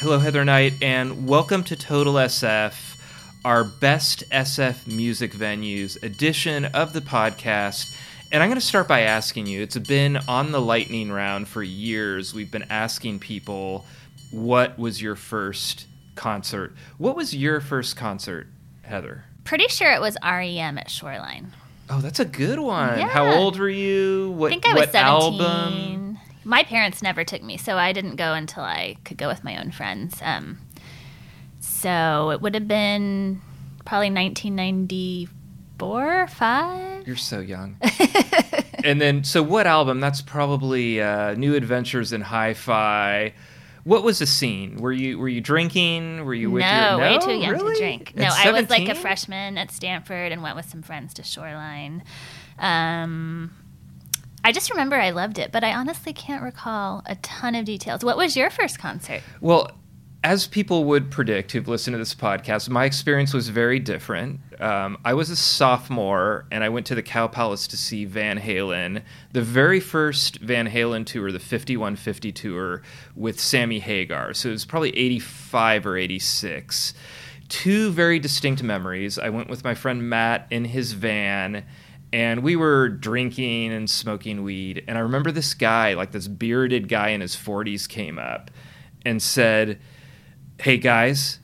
Hello, Heather Knight, and welcome to Total SF, our best SF music venues edition of the podcast. And I'm going to start by asking you it's been on the lightning round for years. We've been asking people, what was your first concert? What was your first concert, Heather? Pretty sure it was REM at Shoreline. Oh, that's a good one. Yeah. How old were you? What, I think I was what 17. album? My parents never took me, so I didn't go until I could go with my own friends. Um, so it would have been probably 1994, 5. You're so young. and then, so what album? That's probably uh, New Adventures in Hi-Fi. What was the scene? Were you were you drinking? Were you with no, your way too young really? to drink. No, I was like a freshman at Stanford and went with some friends to Shoreline. Um, I just remember I loved it, but I honestly can't recall a ton of details. What was your first concert? Well, as people would predict who've listened to this podcast, my experience was very different. Um, I was a sophomore and I went to the Cow Palace to see Van Halen, the very first Van Halen tour, the 5150 tour with Sammy Hagar. So it was probably 85 or 86. Two very distinct memories. I went with my friend Matt in his van and we were drinking and smoking weed. And I remember this guy, like this bearded guy in his 40s, came up and said, Hey guys,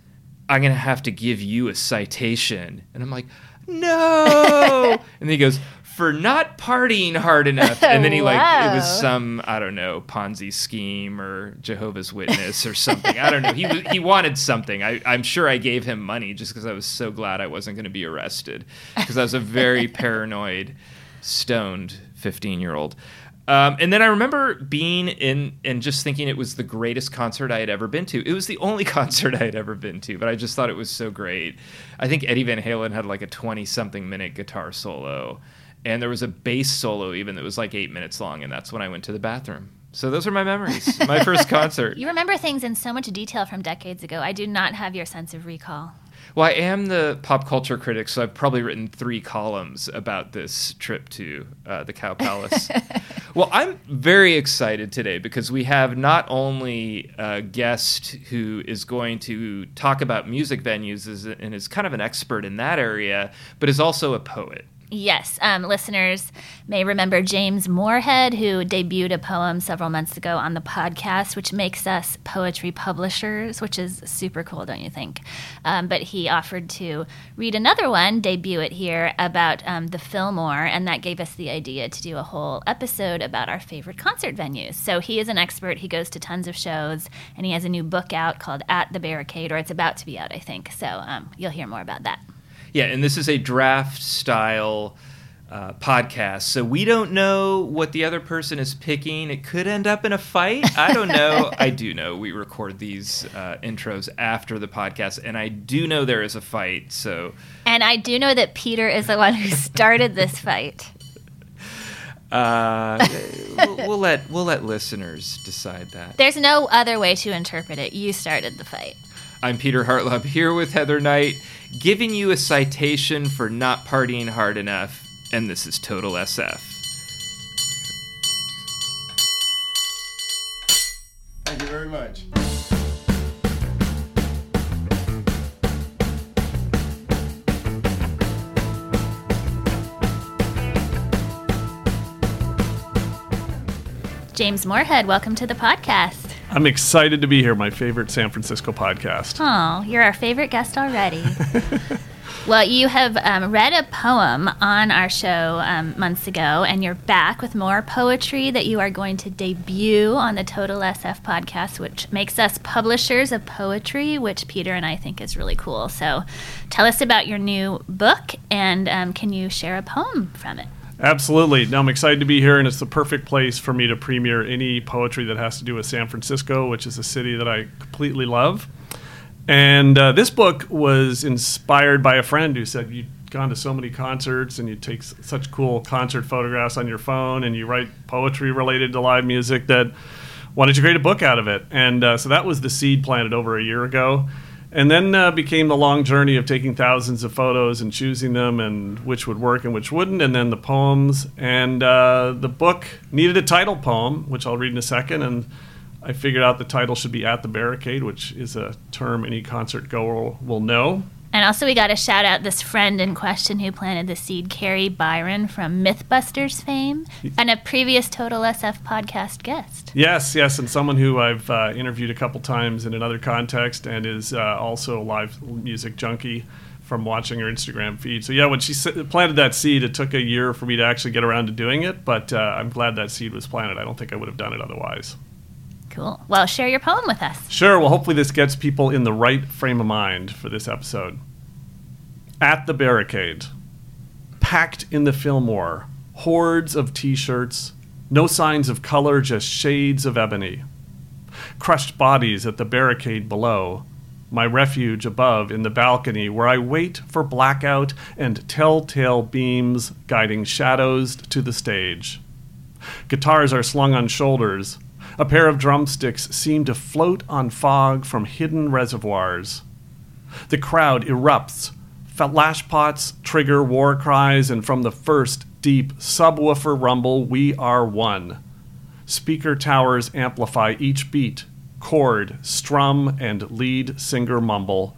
I'm going to have to give you a citation. And I'm like, No. and he goes, for not partying hard enough. And then he like it was some I don't know Ponzi scheme or Jehovah's Witness or something. I don't know. He was, he wanted something. I, I'm sure I gave him money just because I was so glad I wasn't going to be arrested because I was a very paranoid, stoned 15 year old. Um, and then I remember being in and just thinking it was the greatest concert I had ever been to. It was the only concert I had ever been to, but I just thought it was so great. I think Eddie Van Halen had like a 20 something minute guitar solo, and there was a bass solo even that was like eight minutes long, and that's when I went to the bathroom. So those are my memories. My first concert. You remember things in so much detail from decades ago. I do not have your sense of recall. Well, I am the pop culture critic, so I've probably written three columns about this trip to uh, the Cow Palace. well, I'm very excited today because we have not only a guest who is going to talk about music venues and is kind of an expert in that area, but is also a poet. Yes, um, listeners may remember James Morehead, who debuted a poem several months ago on the podcast, which makes us poetry publishers, which is super cool, don't you think? Um, but he offered to read another one, debut it here, about um, the Fillmore, and that gave us the idea to do a whole episode about our favorite concert venues. So he is an expert, he goes to tons of shows, and he has a new book out called At the Barricade, or it's about to be out, I think. So um, you'll hear more about that. Yeah, and this is a draft style uh, podcast. So we don't know what the other person is picking. It could end up in a fight. I don't know. I do know we record these uh, intros after the podcast, and I do know there is a fight. So And I do know that Peter is the one who started this fight. uh, we'll, we'll let we'll let listeners decide that. There's no other way to interpret it. You started the fight. I'm Peter Hartlaub here with Heather Knight, giving you a citation for not partying hard enough, and this is Total SF. Thank you very much. James Morehead, welcome to the podcast. I'm excited to be here. My favorite San Francisco podcast. Oh, you're our favorite guest already. well, you have um, read a poem on our show um, months ago, and you're back with more poetry that you are going to debut on the Total SF podcast, which makes us publishers of poetry, which Peter and I think is really cool. So tell us about your new book, and um, can you share a poem from it? Absolutely. No, I'm excited to be here, and it's the perfect place for me to premiere any poetry that has to do with San Francisco, which is a city that I completely love. And uh, this book was inspired by a friend who said, You've gone to so many concerts and you take s- such cool concert photographs on your phone and you write poetry related to live music that why don't you create a book out of it? And uh, so that was the seed planted over a year ago. And then uh, became the long journey of taking thousands of photos and choosing them and which would work and which wouldn't, and then the poems. And uh, the book needed a title poem, which I'll read in a second. And I figured out the title should be At the Barricade, which is a term any concert goer will know. And also, we got to shout out this friend in question who planted the seed, Kari Byron from Mythbusters fame, and a previous Total SF podcast guest. Yes, yes, and someone who I've uh, interviewed a couple times in another context and is uh, also a live music junkie from watching her Instagram feed. So, yeah, when she planted that seed, it took a year for me to actually get around to doing it, but uh, I'm glad that seed was planted. I don't think I would have done it otherwise. Cool. Well, share your poem with us. Sure. Well, hopefully, this gets people in the right frame of mind for this episode. At the barricade, packed in the Fillmore, hordes of t shirts, no signs of color, just shades of ebony. Crushed bodies at the barricade below, my refuge above in the balcony where I wait for blackout and telltale beams guiding shadows to the stage. Guitars are slung on shoulders. A pair of drumsticks seem to float on fog from hidden reservoirs. The crowd erupts. Flashpots trigger war cries, and from the first deep subwoofer rumble, we are one. Speaker towers amplify each beat, chord, strum, and lead singer mumble.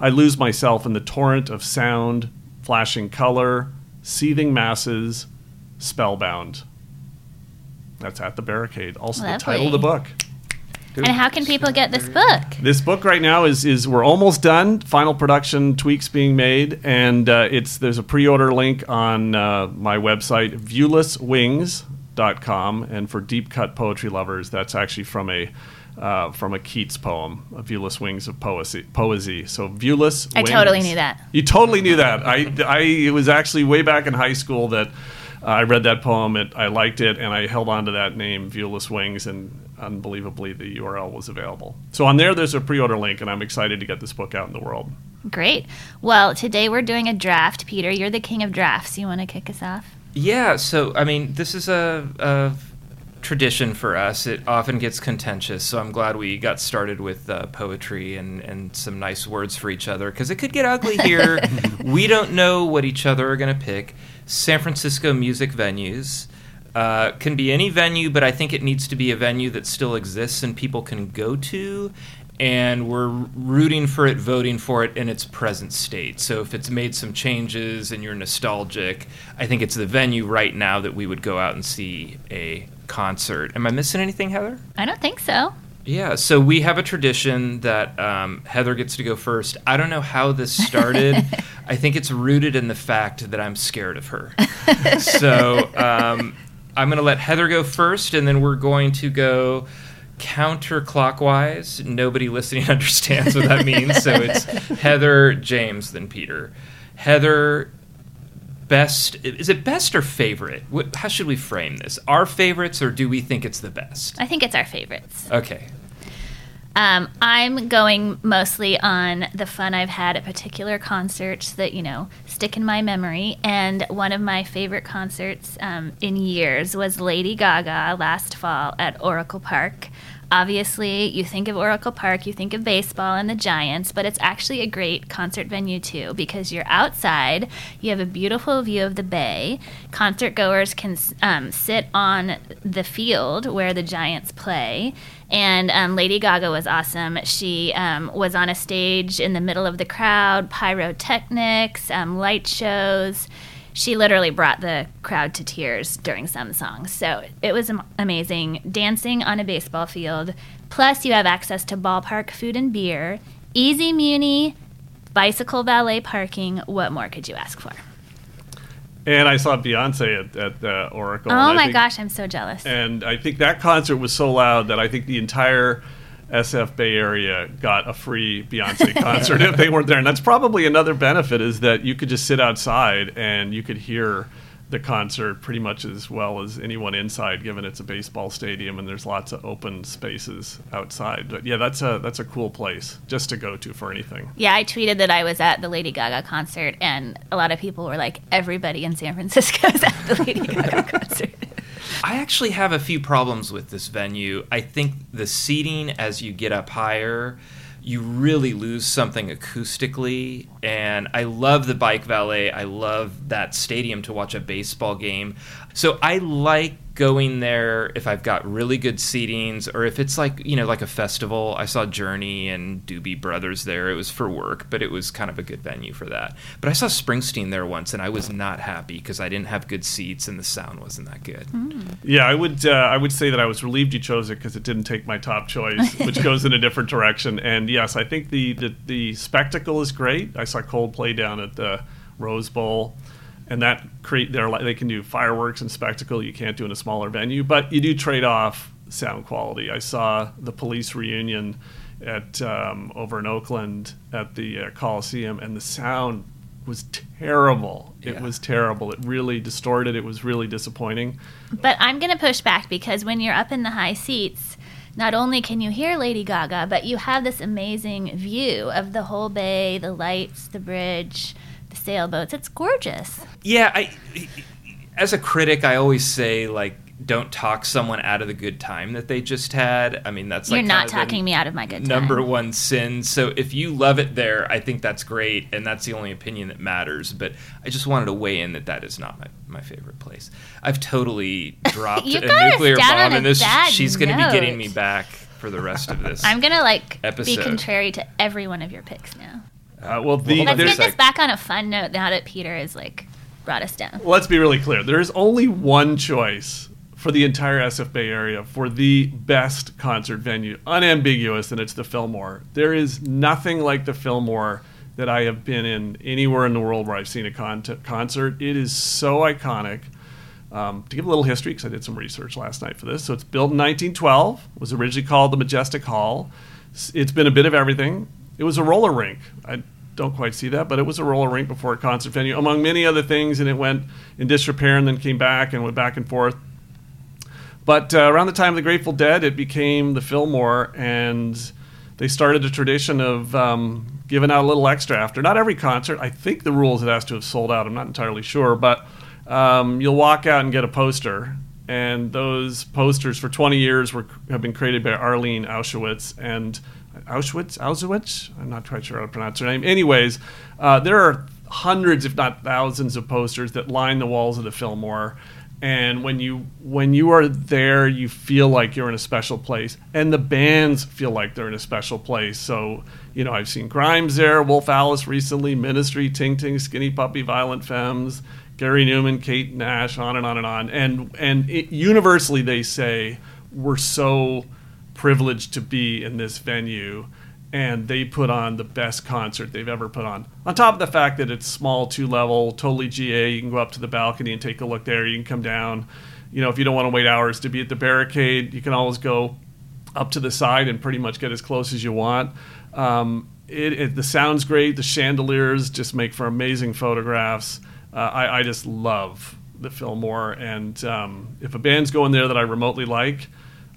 I lose myself in the torrent of sound, flashing color, seething masses, spellbound. That's at the barricade. Also, the title of the book. And how can people get this book? This book right now is is we're almost done. Final production tweaks being made, and uh, it's there's a pre-order link on uh, my website viewlesswings.com, and for deep cut poetry lovers, that's actually from a uh, from a Keats poem, "A Viewless Wings of Poesy." Poesy. So viewless. I wings. totally knew that. You totally knew that. I, I it was actually way back in high school that uh, I read that poem. It, I liked it, and I held on to that name, Viewless Wings, and unbelievably the URL was available. So on there, there's a pre-order link, and I'm excited to get this book out in the world. Great. Well, today we're doing a draft. Peter, you're the king of drafts. You want to kick us off? Yeah, so I mean, this is a, a tradition for us. It often gets contentious, so I'm glad we got started with uh, poetry and, and some nice words for each other because it could get ugly here. we don't know what each other are going to pick. San Francisco music venues. Uh, can be any venue, but I think it needs to be a venue that still exists and people can go to. And we're rooting for it, voting for it in its present state. So if it's made some changes and you're nostalgic, I think it's the venue right now that we would go out and see a concert. Am I missing anything, Heather? I don't think so. Yeah, so we have a tradition that um, Heather gets to go first. I don't know how this started. I think it's rooted in the fact that I'm scared of her. so um, I'm going to let Heather go first, and then we're going to go counterclockwise. Nobody listening understands what that means. So it's Heather, James, then Peter. Heather, best is it best or favorite? How should we frame this? Our favorites, or do we think it's the best? I think it's our favorites. Okay. Um, I'm going mostly on the fun I've had at particular concerts that, you know, stick in my memory. And one of my favorite concerts um, in years was Lady Gaga last fall at Oracle Park. Obviously, you think of Oracle Park, you think of baseball and the Giants, but it's actually a great concert venue too because you're outside, you have a beautiful view of the bay. Concert goers can um, sit on the field where the Giants play. And um, Lady Gaga was awesome. She um, was on a stage in the middle of the crowd, pyrotechnics, um, light shows she literally brought the crowd to tears during some songs. So it was amazing. Dancing on a baseball field. Plus, you have access to ballpark food and beer, easy Muni, bicycle valet parking. What more could you ask for? And I saw Beyonce at, at uh, Oracle. Oh my think- gosh, I'm so jealous. And I think that concert was so loud that I think the entire SF Bay Area got a free Beyonce concert if they weren't there. And that's probably another benefit is that you could just sit outside and you could hear the concert pretty much as well as anyone inside, given it's a baseball stadium and there's lots of open spaces outside. But yeah, that's a that's a cool place just to go to for anything. Yeah, I tweeted that I was at the Lady Gaga concert, and a lot of people were like, "Everybody in San Francisco is at the Lady Gaga concert." I actually have a few problems with this venue. I think the seating as you get up higher, you really lose something acoustically. And I love the bike valet. I love that stadium to watch a baseball game. So I like going there if I've got really good seatings or if it's like, you know, like a festival. I saw Journey and Doobie Brothers there. It was for work, but it was kind of a good venue for that. But I saw Springsteen there once and I was not happy because I didn't have good seats and the sound wasn't that good. Yeah, I would uh, I would say that I was relieved you chose it because it didn't take my top choice, which goes in a different direction. And yes, I think the, the the spectacle is great. I saw Coldplay down at the Rose Bowl, and that create they're like they can do fireworks and spectacle you can't do in a smaller venue, but you do trade off sound quality. I saw the Police reunion at um, over in Oakland at the uh, Coliseum, and the sound was terrible. It Yeah. was terrible. It really distorted. It was really disappointing. But I'm going to push back because when you're up in the high seats, not only can you hear Lady Gaga, but you have this amazing view of the whole bay, the lights, the bridge, the sailboats. It's gorgeous. Yeah, I as a critic, I always say like don't talk someone out of the good time that they just had. I mean, that's like you're not kind of the talking me out of my good time. number one sin. So if you love it there, I think that's great, and that's the only opinion that matters. But I just wanted to weigh in that that is not my, my favorite place. I've totally dropped a nuclear bomb, and this she's going to be getting me back for the rest of this. I'm going to like be contrary to every one of your picks now. Uh, well, the, Let's get this back on a fun note now that Peter has like brought us down. let's be really clear. There is only one choice for the entire SF Bay area for the best concert venue, unambiguous, and it's the Fillmore. There is nothing like the Fillmore that I have been in anywhere in the world where I've seen a con- concert. It is so iconic. Um, to give a little history, because I did some research last night for this, so it's built in 1912. Was originally called the Majestic Hall. It's been a bit of everything. It was a roller rink. I don't quite see that, but it was a roller rink before a concert venue, among many other things. And it went in disrepair and then came back and went back and forth. But uh, around the time of the Grateful Dead, it became the Fillmore, and they started a tradition of um, giving out a little extra after. Not every concert. I think the rules it has to have sold out. I'm not entirely sure, but um, you'll walk out and get a poster, and those posters for 20 years were have been created by Arlene Owseichik and Owseichik Owseichik. I'm not quite sure how to pronounce her name. Anyways, uh, there are hundreds, if not thousands, of posters that line the walls of the Fillmore and when you when you are there you feel like you're in a special place and the bands feel like they're in a special place so you know i've seen grimes there wolf alice recently ministry ting ting skinny puppy violent femmes gary numan kate nash on and on and on and and it, universally they say we're so privileged to be in this venue and they put on the best concert they've ever put on. On top of the fact that it's small, two level, totally GA, you can go up to the balcony and take a look there. You can come down. You know, if you don't want to wait hours to be at the barricade, you can always go up to the side and pretty much get as close as you want. Um, it, it, the sound's great. The chandeliers just make for amazing photographs. Uh, I, I just love the Fillmore, and um, if a band's going there that I remotely like,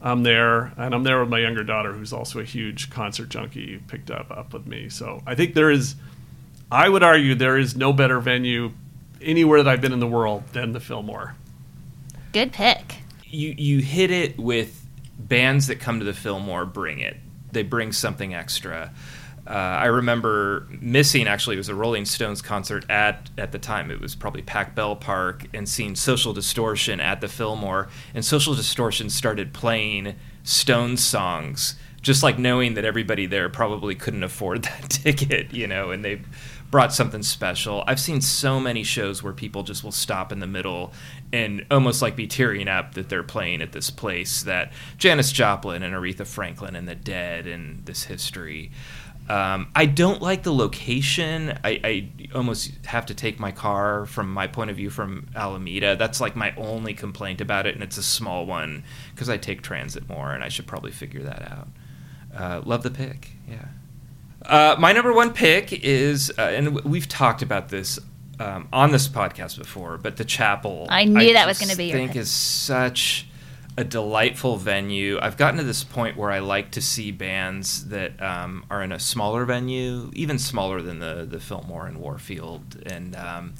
I'm there, and I'm there with my younger daughter, who's also a huge concert junkie, picked up up with me. So I think there is, I would argue, there is no better venue anywhere that I've been in the world than the Fillmore. Good pick. you you hit it with bands that come to the Fillmore bring it. They bring something extra. Uh, I remember missing actually it was a Rolling Stones concert at at the time it was probably Pac Bell Park and seeing Social Distortion at the Fillmore and Social Distortion started playing Stones songs just like knowing that everybody there probably couldn't afford that ticket you know and they brought something special. I've seen so many shows where people just will stop in the middle and almost like be tearing up that they're playing at this place that Janis Joplin and Aretha Franklin and the Dead and this history. Um, I don't like the location. I, I almost have to take my car from my point of view from Alameda. That's like my only complaint about it, and it's a small one because I take transit more, and I should probably figure that out. Uh, love the pick, yeah. Uh, my number one pick is, uh, and we've talked about this um, on this podcast before, but the chapel. I knew that was gonna be I think pick. is such a delightful venue. I've gotten to this point where I like to see bands that um, are in a smaller venue, even smaller than the the Fillmore and Warfield, and um,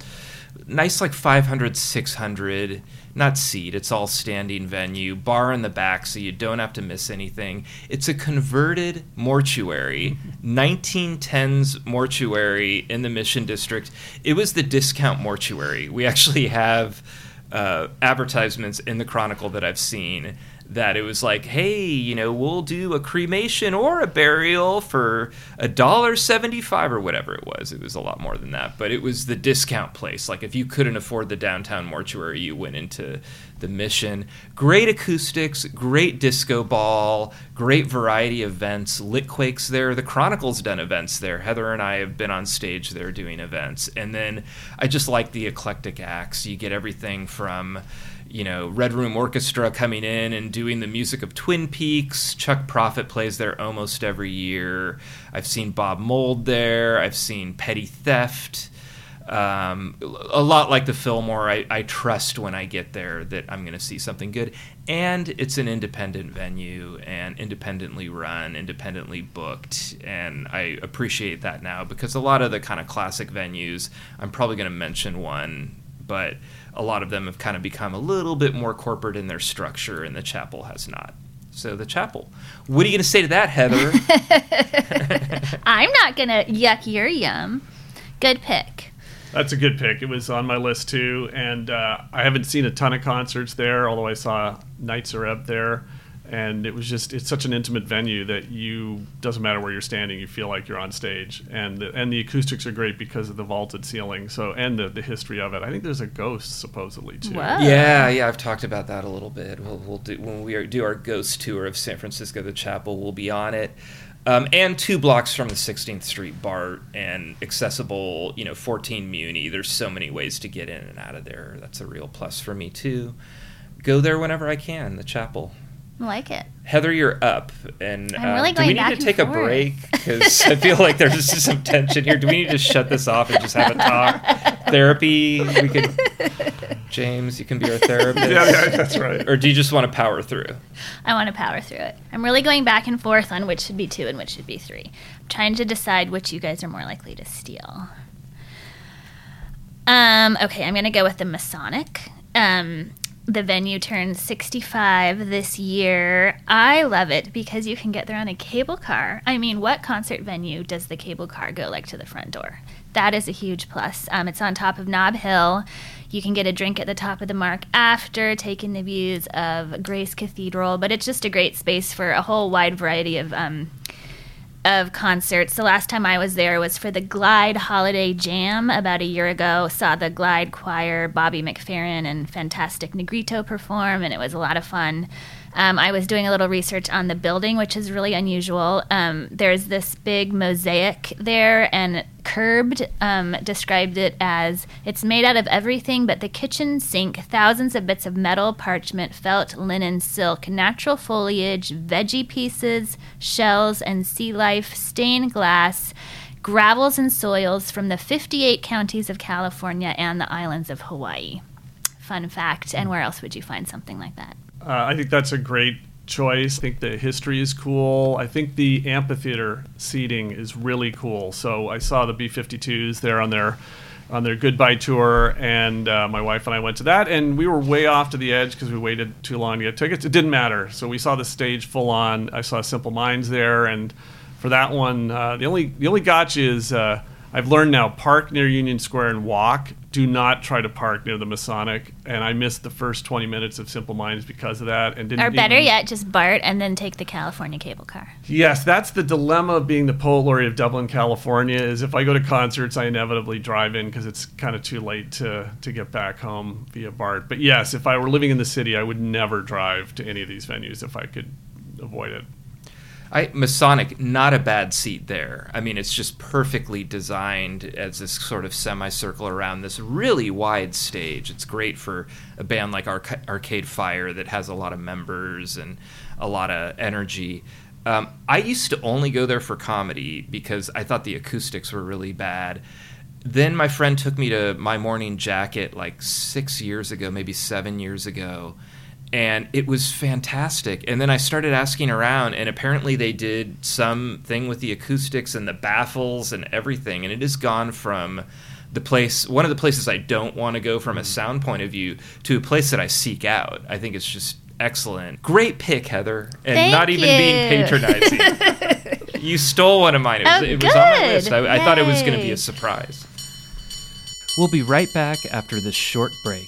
nice like 500, 600, not seat. It's all standing venue, bar in the back, so you don't have to miss anything. It's a converted mortuary, 1910s mortuary in the Mission District. It was the discount mortuary. We actually have uh, advertisements in the Chronicle that I've seen that it was like, hey, you know, we'll do a cremation or a burial for a dollar seventy-five or whatever it was. It was a lot more than that, but it was the discount place. Like if you couldn't afford the downtown mortuary, you went into the Mission. Great acoustics, great disco ball, great variety of events. Litquake's there. The Chronicle's done events there. Heather and I have been on stage there doing events, and then I just like the eclectic acts. You get everything from you know, Red Room Orchestra coming in and doing the music of Twin Peaks. Chuck Prophet plays there almost every year. I've seen Bob Mould there. I've seen Petty Theft. Um, a lot like the Fillmore, I, I trust when I get there that I'm going to see something good. And it's an independent venue and independently run, independently booked. And I appreciate that now because a lot of the kind of classic venues, I'm probably going to mention one, but a lot of them have kind of become a little bit more corporate in their structure, and the chapel has not. So the chapel. What are you going to say to that, Heather? I'm not gonna yuck your yum. Good pick. That's a good pick. It was on my list too, and uh, I haven't seen a ton of concerts there. Although I saw Nights Are Up there, and it was just it's such an intimate venue that you doesn't matter where you're standing, you feel like you're on stage, and the, and the acoustics are great because of the vaulted ceiling. So and the, the history of it. I think there's a ghost supposedly too. Whoa. yeah, yeah, I've talked about that a little bit. We'll, we'll do when we are, do our ghost tour of San Francisco, the chapel. We'll be on it. Um, and two blocks from the 16th Street BART and accessible, you know, 14 Muni. There's so many ways to get in and out of there. That's a real plus for me too. Go there whenever I can. The chapel. I like it. Heather, you're up, and I'm uh, really do we need back to take a forth. break? Because I feel like there's just some tension here. Do we need to shut this off and just have a talk? Therapy? We could. James, you can be our therapist. Yeah, yeah, that's right. Or do you just want to power through? I want to power through it. I'm really going back and forth on which should be two and which should be three. I'm trying to decide which you guys are more likely to steal. Um, okay, I'm going to go with the Masonic. Um, the venue turns 65 this year. I love it because you can get there on a cable car. I mean, what concert venue does the cable car go like to the front door? That is a huge plus. Um, it's on top of Nob Hill. You can get a drink at the top of the mark after taking the views of Grace Cathedral, but it's just a great space for a whole wide variety of um, of concerts. The last time I was there was for the Glide Holiday Jam about a year ago. Saw the Glide Choir, Bobby McFerrin, and Fantastic Negrito perform, and it was a lot of fun. Um, I was doing a little research on the building, which is really unusual. Um, there's this big mosaic there, and Curbed um, described it as it's made out of everything but the kitchen sink, thousands of bits of metal, parchment, felt, linen, silk, natural foliage, veggie pieces, shells, and sea life, stained glass, gravels and soils from the 58 counties of California and the islands of Hawaii. Fun fact. And where else would you find something like that? Uh, I think that's a great choice. I think the history is cool. I think the amphitheater seating is really cool. So I saw the B52s there on their on their goodbye tour, and uh, my wife and I went to that, and we were way off to the edge because we waited too long to get tickets. It didn't matter. So we saw the stage full on. I saw Simple Minds there, and for that one, uh, the only the only gotcha is uh, I've learned now: park near Union Square and walk. Do not try to park near the Masonic. And I missed the first 20 minutes of Simple Minds because of that. And didn't Or better even- yet, just BART and then take the California cable car. Yes, that's the dilemma of being the poet laureate of Dublin, California. Is if I go to concerts, I inevitably drive in because it's kind of too late to to get back home via BART. But yes, if I were living in the city, I would never drive to any of these venues if I could avoid it. I Masonic, not a bad seat there. I mean, it's just perfectly designed as this sort of semicircle around this really wide stage. It's great for a band like Arca- Arcade Fire that has a lot of members and a lot of energy. Um, I used to only go there for comedy because I thought the acoustics were really bad. then my friend took me to my morning jacket like six years ago, maybe seven years ago, and it was fantastic. And then I started asking around, and apparently they did something with the acoustics and the baffles and everything, and it has gone from the place one of the places I don't want to go from a mm. sound point of view to a place that I seek out. I think it's just excellent. Great pick, Heather, and Thank not even you. being patronizing. you stole one of mine. It was, Oh, it was on my list. I, I thought it was going to be a surprise. We'll be right back after this short break.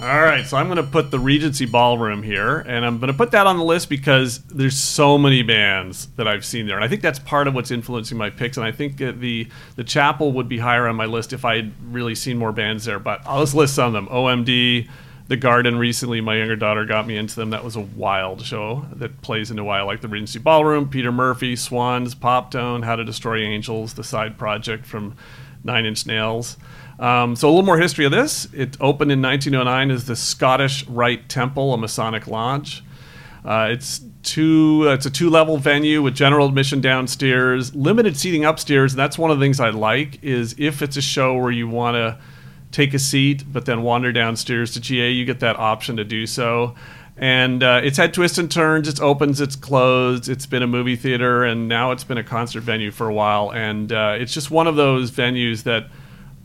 All right, so I'm going to put the Regency Ballroom here, and I'm going to put that on the list because there's so many bands that I've seen there, and I think that's part of what's influencing my picks. And I think uh, the the Chapel would be higher on my list if I had really seen more bands there. But I'll just list some of them: OMD, The Garden. Recently, my younger daughter got me into them. That was a wild show that plays into why I like the Regency Ballroom. Peter Murphy, Swans, Pop Tone, How to Destroy Angels, the side project from Nine Inch Nails. Um, so a little more history of this. It opened in 1909 as the Scottish Rite Temple, a Masonic lodge. Uh, it's two. It's a two-level venue with general admission downstairs, limited seating upstairs. And that's one of the things I like is if it's a show where you want to take a seat but then wander downstairs to GA, you get that option to do so. And uh, it's had twists and turns. It's opens, it's closed. It's been a movie theater, and now it's been a concert venue for a while. And uh, it's just one of those venues that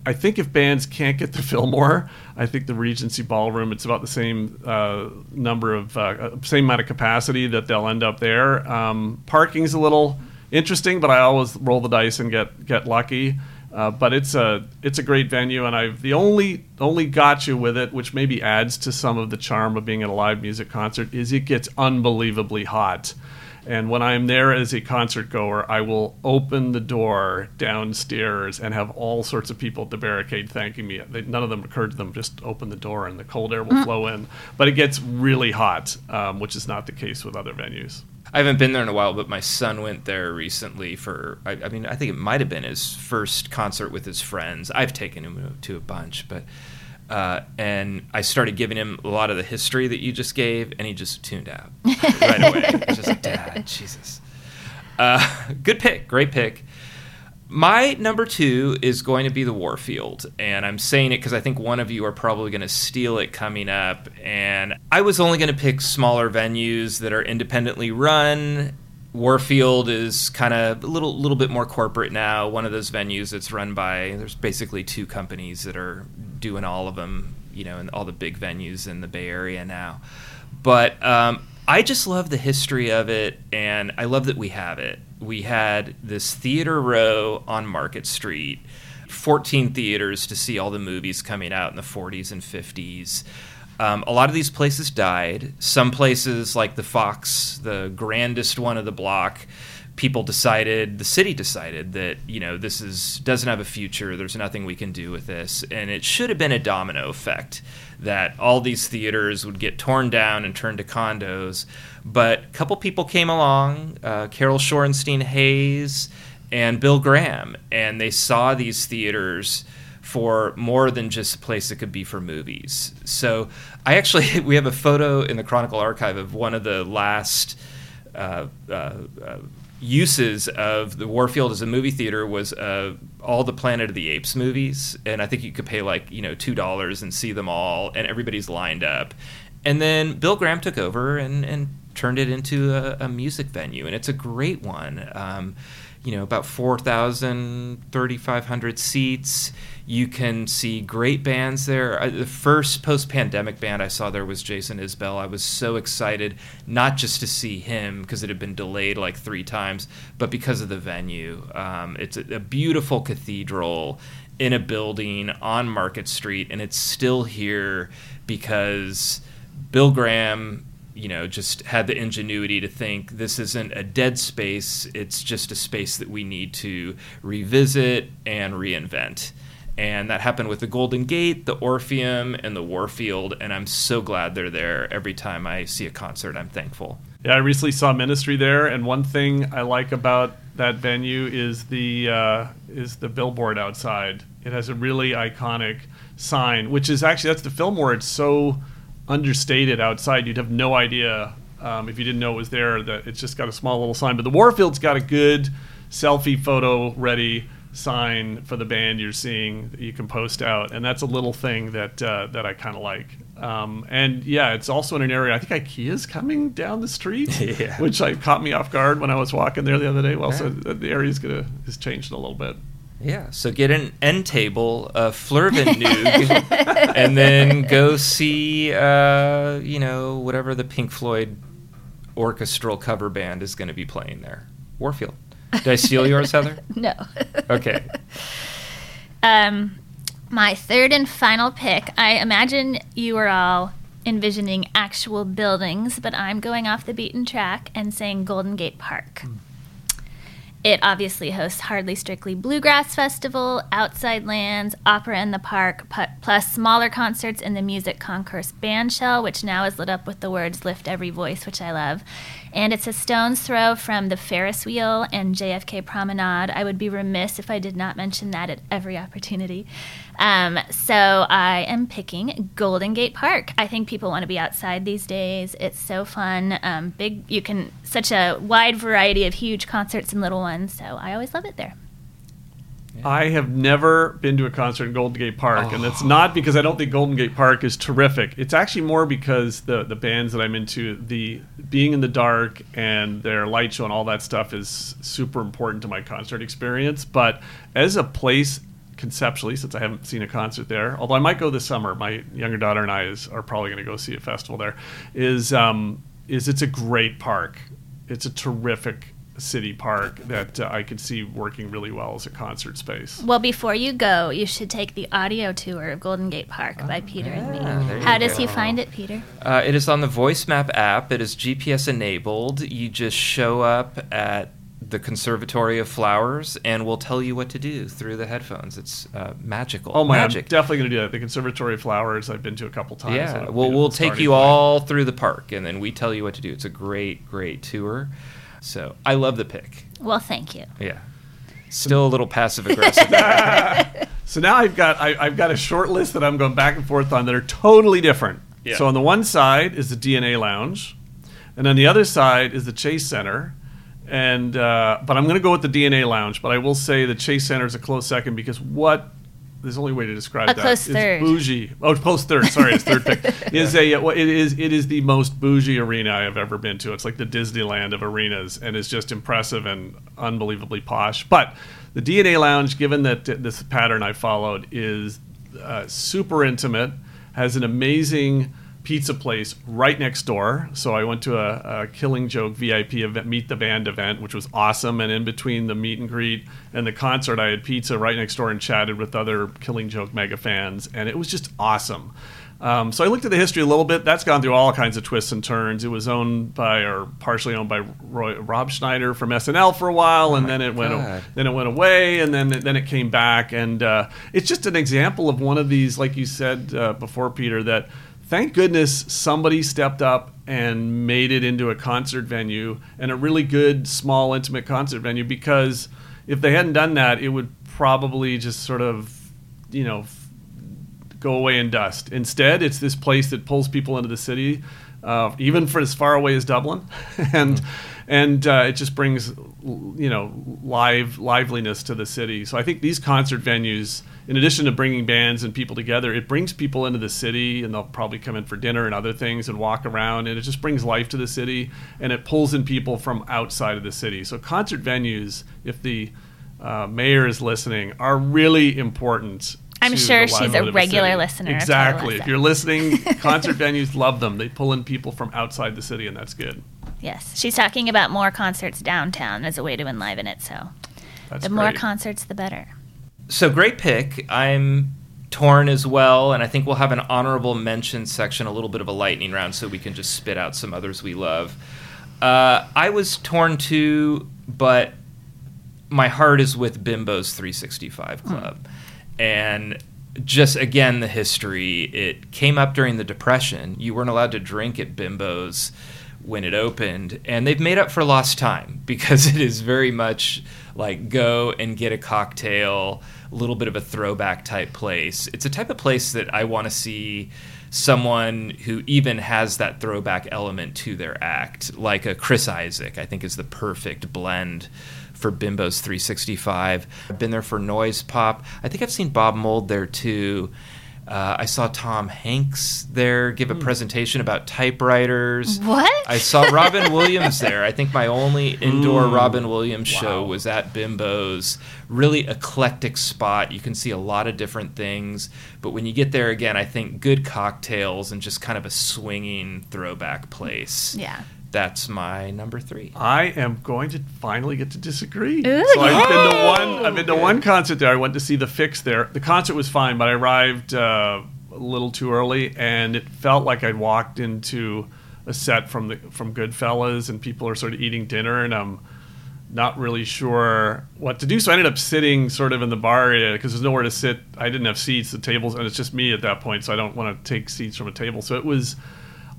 I think if bands can't get the Fillmore, I think the Regency Ballroom, it's about the same uh, number of, uh, same amount of capacity that they'll end up there. Um, parking's a little interesting, but I always roll the dice and get get lucky. Uh, but it's a it's a great venue, and I've the only only gotcha with it, which maybe adds to some of the charm of being at a live music concert, is it gets unbelievably hot. And when I'm there as a concert goer, I will open the door downstairs and have all sorts of people at the barricade thanking me. They, none of them occurred to them just open the door and the cold air will flow in. But it gets really hot, um, which is not the case with other venues. I haven't been there in a while, but my son went there recently for. I, I mean, I think it might have been his first concert with his friends. I've taken him to a bunch, but uh, and I started giving him a lot of the history that you just gave, and he just tuned out right away. Just Dad, Jesus. Uh, good pick, great pick. My number two is going to be the Warfield, and I'm saying it because I think one of you are probably going to steal it coming up. And I was only going to pick smaller venues that are independently run. Warfield is kind of a little little bit more corporate now. One of those venues that's run by there's basically two companies that are doing all of them, you know, in all the big venues in the Bay Area now. But um, I just love the history of it, and I love that we have it. We had this theater row on Market Street, 14 theaters to see all the movies coming out in the 40s and 50s. Um, a lot of these places died. Some places, like the Fox, the grandest one of the block, people decided, the city decided that you know this is doesn't have a future. There's nothing we can do with this, and it should have been a domino effect that all these theaters would get torn down and turned to condos. But a couple people came along, uh, Carol Shorenstein Hayes and Bill Graham, and they saw these theaters for more than just a place that could be for movies. So I actually we have a photo in the Chronicle archive of one of the last uh, uh, uh, uses of the Warfield as a movie theater was uh, all the Planet of the Apes movies, and I think you could pay like you know two dollars and see them all, and everybody's lined up. And then Bill Graham took over and and turned it into a, a music venue, and it's a great one. Um, you know, about 4,000, 3,500 seats. You can see great bands there. The first post pandemic band I saw there was Jason Isbell. I was so excited, not just to see him because it had been delayed like three times, but because of the venue. Um, it's a, a beautiful cathedral in a building on Market Street, and it's still here because Bill Graham you know, just had the ingenuity to think this isn't a dead space, it's just a space that we need to revisit and reinvent. And that happened with the Golden Gate, the Orpheum, and the Warfield. And I'm so glad they're there. Every time I see a concert, I'm thankful. Yeah, I recently saw Ministry there, and one thing I like about that venue is the uh, is the billboard outside. It has a really iconic sign, which is actually that's the Fillmore. It's so understated outside, you'd have no idea um, if you didn't know it was there. That it's just got a small little sign. But the Warfield's got a good selfie photo ready sign for the band you're seeing that you can post out, and that's a little thing that uh, that I kind of like. Um, and yeah, it's also in an area. I think IKEA's coming down the street, Yeah. which I caught me off guard when I was walking there the other day. Well, so the the area's gonna has changed a little bit. Yeah, so get an end table, a Flurvenug, and then go see, uh, you know, whatever the Pink Floyd orchestral cover band is going to be playing there. Warfield. Did I steal yours, Heather? No. Okay. Um, my third and final pick. I imagine you are all envisioning actual buildings, but I'm going off the beaten track and saying Golden Gate Park. It obviously hosts Hardly Strictly Bluegrass Festival, Outside Lands, Opera in the Park, plus smaller concerts in the Music Concourse Bandshell, which now is lit up with the words Lift Every Voice, which I love. And it's a stone's throw from the Ferris wheel and JFK Promenade. I would be remiss if I did not mention that at every opportunity. Um, so I am picking Golden Gate Park. I think people want to be outside these days. It's so fun. Um, big, you can such a wide variety of huge concerts and little ones. So I always love it there. I have never been to a concert in Golden Gate Park, and it's not because I don't think Golden Gate Park is terrific. It's actually more because the the bands that I'm into, the being in the dark and their light show and all that stuff is super important to my concert experience. But as a place conceptually, since I haven't seen a concert there, although I might go this summer, my younger daughter and I is are probably going to go see a festival there. Is um, is it's a great park. It's a terrific city park that uh, I could see working really well as a concert space. Well, before you go, you should take the audio tour of Golden Gate Park by Peter and me. How you does he find it, Peter? Uh, it is on the Voice Map app. It is GPS enabled. You just show up at the Conservatory of Flowers, and we'll tell you what to do through the headphones. It's uh, magical. Oh my! Magic. I'm definitely going to do that. The Conservatory of Flowers. I've been to a couple times. Yeah, That'll we'll take you point. all through the park, and then we tell you what to do. It's a great, great tour. So I love the pick. Well, thank you. Yeah, still a little passive aggressive. So now I've got I, I've got a short list that I'm going back and forth on that are totally different. Yeah. So on the one side is the DNA Lounge, and on the other side is the Chase Center. And uh, but I'm going to go with the DNA Lounge. But I will say the Chase Center is a close second because what there's only way to describe A that. close It's third. bougie. Oh, close third. Sorry, it's third pick. Is a well, it is it is the most bougie arena I have ever been to. It's like the Disneyland of arenas, and it's just impressive and unbelievably posh. But the DNA Lounge, given that this pattern I followed, is uh, super intimate, has an amazing pizza place right next door. So I went to a, a Killing Joke VIP event, Meet the Band event, which was awesome. And in between the meet and greet and the concert, I had pizza right next door and chatted with other Killing Joke mega fans, and it was just awesome. Um, so I looked at the history a little bit. That's gone through all kinds of twists and turns. It was owned by, or partially owned by Roy, Rob Schneider from SNL for a while, and then it went then it went away, and then then it came back, and uh, it's just an example of one of these, like you said uh, before, Peter. That thank goodness somebody stepped up and made it into a concert venue and a really good, small, intimate concert venue. Because if they hadn't done that, it would probably just sort of, you know, f- go away in dust. Instead, it's this place that pulls people into the city, uh, even for as far away as Dublin, and and uh, it just brings you know live liveliness to the city. So I think these concert venues, in addition to bringing bands and people together, it brings people into the city, and they'll probably come in for dinner and other things and walk around, and it just brings life to the city, and it pulls in people from outside of the city. So concert venues, if the uh, mayor is listening, are really important. I'm sure she's a regular city. listener Exactly. If you're listening, concert venues love them. They pull in people from outside the city, and that's good. Yes, she's talking about more concerts downtown as a way to enliven it. So That's the more concerts, the better. So great pick. I'm torn as well, and I think we'll have an honorable mention section, a little bit of a lightning round, so we can just spit out some others we love. Uh, I was torn too, but my heart is with Bimbo's 365 Club. Mm. And just again, the history. It came up during the Depression. You weren't allowed to drink at Bimbo's when it opened, and they've made up for lost time because it is very much like go and get a cocktail, little bit of a throwback type place. It's a type of place that I want to see someone who even has that throwback element to their act, like a Chris Isaak, I think is the perfect blend for Bimbo's 365. I've been there for Noise Pop. I think I've seen Bob Mould there too. Uh, I saw Tom Hanks there give a hmm. presentation about typewriters. What? I saw Robin Williams there. I think my only indoor Ooh. Robin Williams wow. show was at Bimbo's. Really eclectic spot. You can see a lot of different things. But when you get there again, I think good cocktails and just kind of a swinging throwback place. Yeah that's my number three. I am going to finally get to disagree. Ooh, so I've been to one. I've been to one concert there. I went to see the Fixx there. The concert was fine, but I arrived uh, a little too early, and it felt like I'd walked into a set from the from Goodfellas, and people are sort of eating dinner, and I'm not really sure what to do. So I ended up sitting sort of in the bar area because there's nowhere to sit. I didn't have seats, the tables, and it's just me at that point, so I don't want to take seats from a table. So it was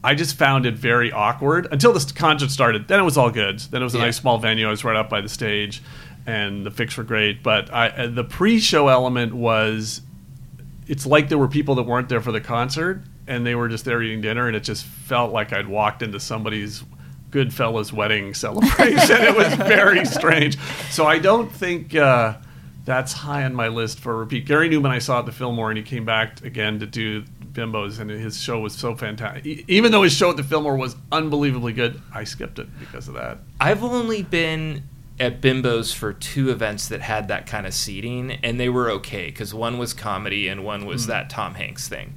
I just found it very awkward until the concert started. Then it was all good. Then it was a yeah. nice small venue. I was right up by the stage, and the Fixx were great. But I, uh, the pre-show element was, it's like there were people that weren't there for the concert, and they were just there eating dinner, and it just felt like I'd walked into somebody's Goodfellas wedding celebration. it was very strange. So I don't think. Uh, that's high on my list for a repeat. Gary Numan, I saw at the Fillmore, and he came back again to do bimbos, and his show was so fantastic. Even though his show at the Fillmore was unbelievably good, I skipped it because of that. I've only been at bimbos for two events that had that kind of seating, and they were okay because one was comedy and one was mm. that Tom Hanks thing.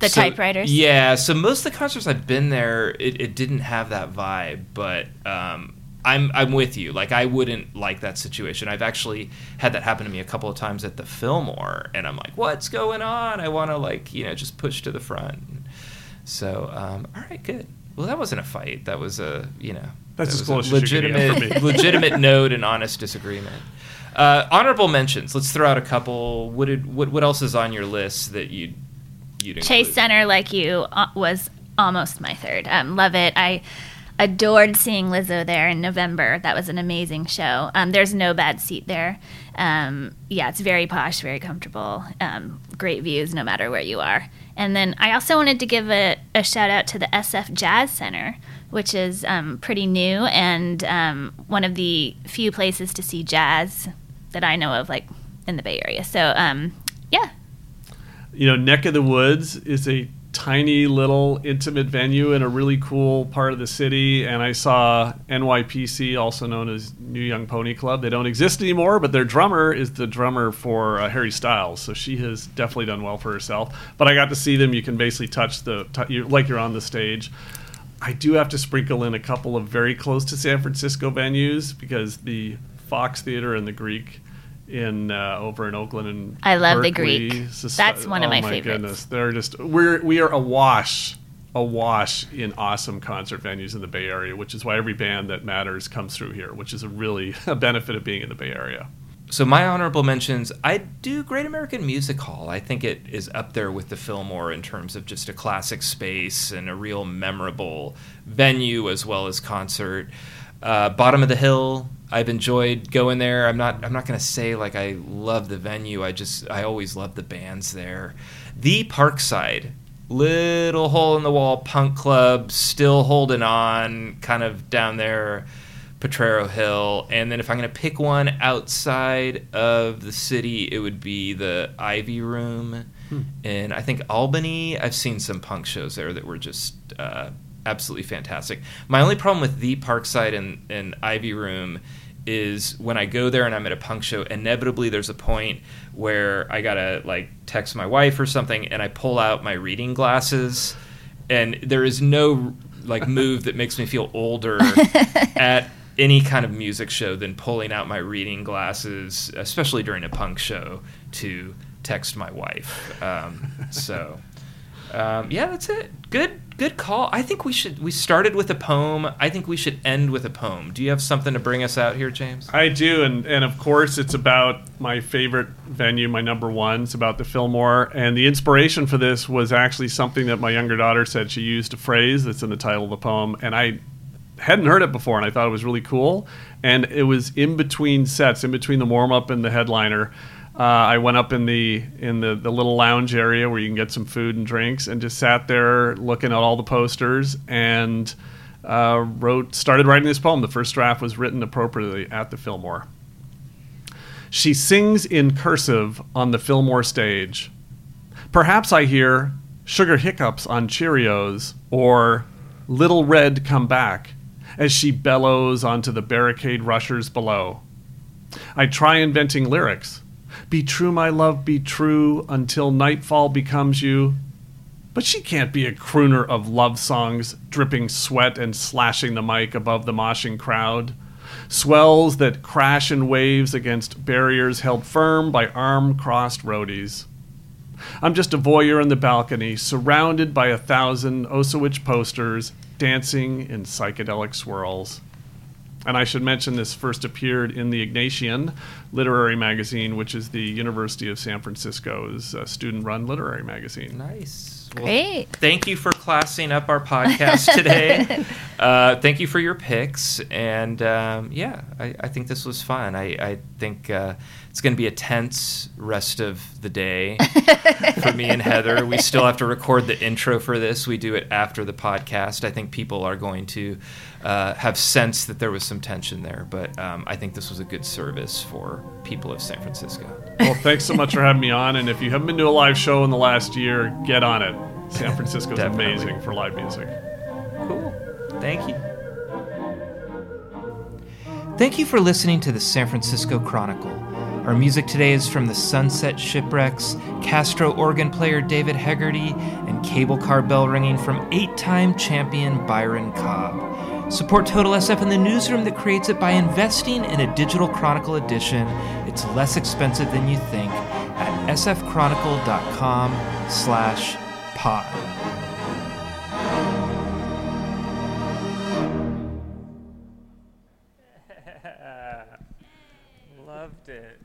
The so, typewriters. Yeah, so most of the concerts I've been there, it, it didn't have that vibe, but um, I'm I'm with you. Like I wouldn't like that situation. I've actually had that happen to me a couple of times at the Fillmore, and I'm like, what's going on? I want to like you know just push to the front. So um, all right, good. Well, that wasn't a fight. That was a you know that's that as close legitimate legitimate note and honest disagreement. Uh, honorable mentions. Let's throw out a couple. What did what what else is on your list that you you Chase Center like you uh, was almost my third. Um, love it. I adored seeing Lizzo there in November. That was an amazing show. Um, there's no bad seat there. Um, yeah, it's very posh, very comfortable. Um, great views no matter where you are. And then I also wanted to give a, a shout out to the SF Jazz Center, which is um, pretty new and um, one of the few places to see jazz that I know of, like in the Bay Area. So, um, yeah. You know, Neck of the Woods is a tiny little intimate venue in a really cool part of the city and i saw nypc also known as new young pony club. They don't exist anymore but their drummer is the drummer for uh, harry styles so she has definitely done well for herself. But i got to see them. You can basically touch the t- you're, like you're on the stage. I do have to sprinkle in a couple of very close to san francisco venues because the fox theater and the greek in uh, over in Oakland and I love Berkeley. the Greek. That's one of oh my, my favorites. Goodness, they're just we're we are awash, awash in awesome concert venues in the Bay Area, which is why every band that matters comes through here, which is a really a benefit of being in the Bay Area. So my honorable mentions, I do Great American Music Hall. I think it is up there with the Fillmore in terms of just a classic space and a real memorable venue as well as concert. Uh, Bottom of the Hill, I've enjoyed going there. I'm not I'm not gonna say like I love the venue. I just I always love the bands there. The Parkside, little hole in the wall punk club, still holding on, kind of down there, Potrero Hill. And then if I'm gonna pick one outside of the city, it would be the Ivy Room. Hmm. And I think Albany. I've seen some punk shows there that were just uh, absolutely fantastic. My only problem with the Parkside and, and Ivy Room is when I go there and I'm at a punk show, inevitably there's a point where I gotta like text my wife or something, and I pull out my reading glasses, and there is no like move that makes me feel older at any kind of music show than pulling out my reading glasses, especially during a punk show, to text my wife. Um, so, um, yeah, that's it. Good, good call. I think we should. We started with a poem. I think we should end with a poem. Do you have something to bring us out here, James? I do, and and of course it's about my favorite venue, my number one. It's about the Fillmore, and the inspiration for this was actually something that my younger daughter said she used a phrase that's in the title of the poem, and I hadn't heard it before, and I thought it was really cool. And it was in between sets, in between the warm up and the headliner. Uh, I went up in the in the, the little lounge area where you can get some food and drinks, and just sat there looking at all the posters and uh, wrote started writing this poem. The first draft was written appropriately at the Fillmore. She sings in cursive on the Fillmore stage. Perhaps I hear sugar hiccups on Cheerios or Little Red come back as she bellows onto the barricade rushers below. I try inventing lyrics be true, my love, be true until nightfall becomes you. But she can't be a crooner of love songs, dripping sweat and slashing the mic above the moshing crowd. Swells that crash in waves against barriers held firm by arm crossed roadies. I'm just a voyeur in the balcony, surrounded by a thousand Osowich posters, dancing in psychedelic swirls. And I should mention this first appeared in the Ignatian literary magazine, which is the University of San Francisco's uh, student run literary magazine. Nice. Well, Great. thank you for classing up our podcast today. uh, thank you for your picks. And um, yeah, I, I think this was fun. I, I think uh, it's going to be a tense rest of the day for me and Heather. We still have to record the intro for this. We do it after the podcast. I think people are going to uh, have sensed that there was some tension there, but um, I think this was a good service for people of San Francisco. Well, thanks so much for having me on. And if you haven't been to a live show in the last year, get on it. San Francisco's Definitely. amazing for live music. Cool. Thank you. Thank you for listening to the San Francisco Chronicle. Our music today is from the Sunset Shipwrecks, Castro organ player David Hegarty, and cable car bell ringing from eight time champion Byron Cobb. Support Total SF in the newsroom that creates it by investing in a digital Chronicle edition. It's less expensive than you think at sfchronicle.com slash pod. Loved it.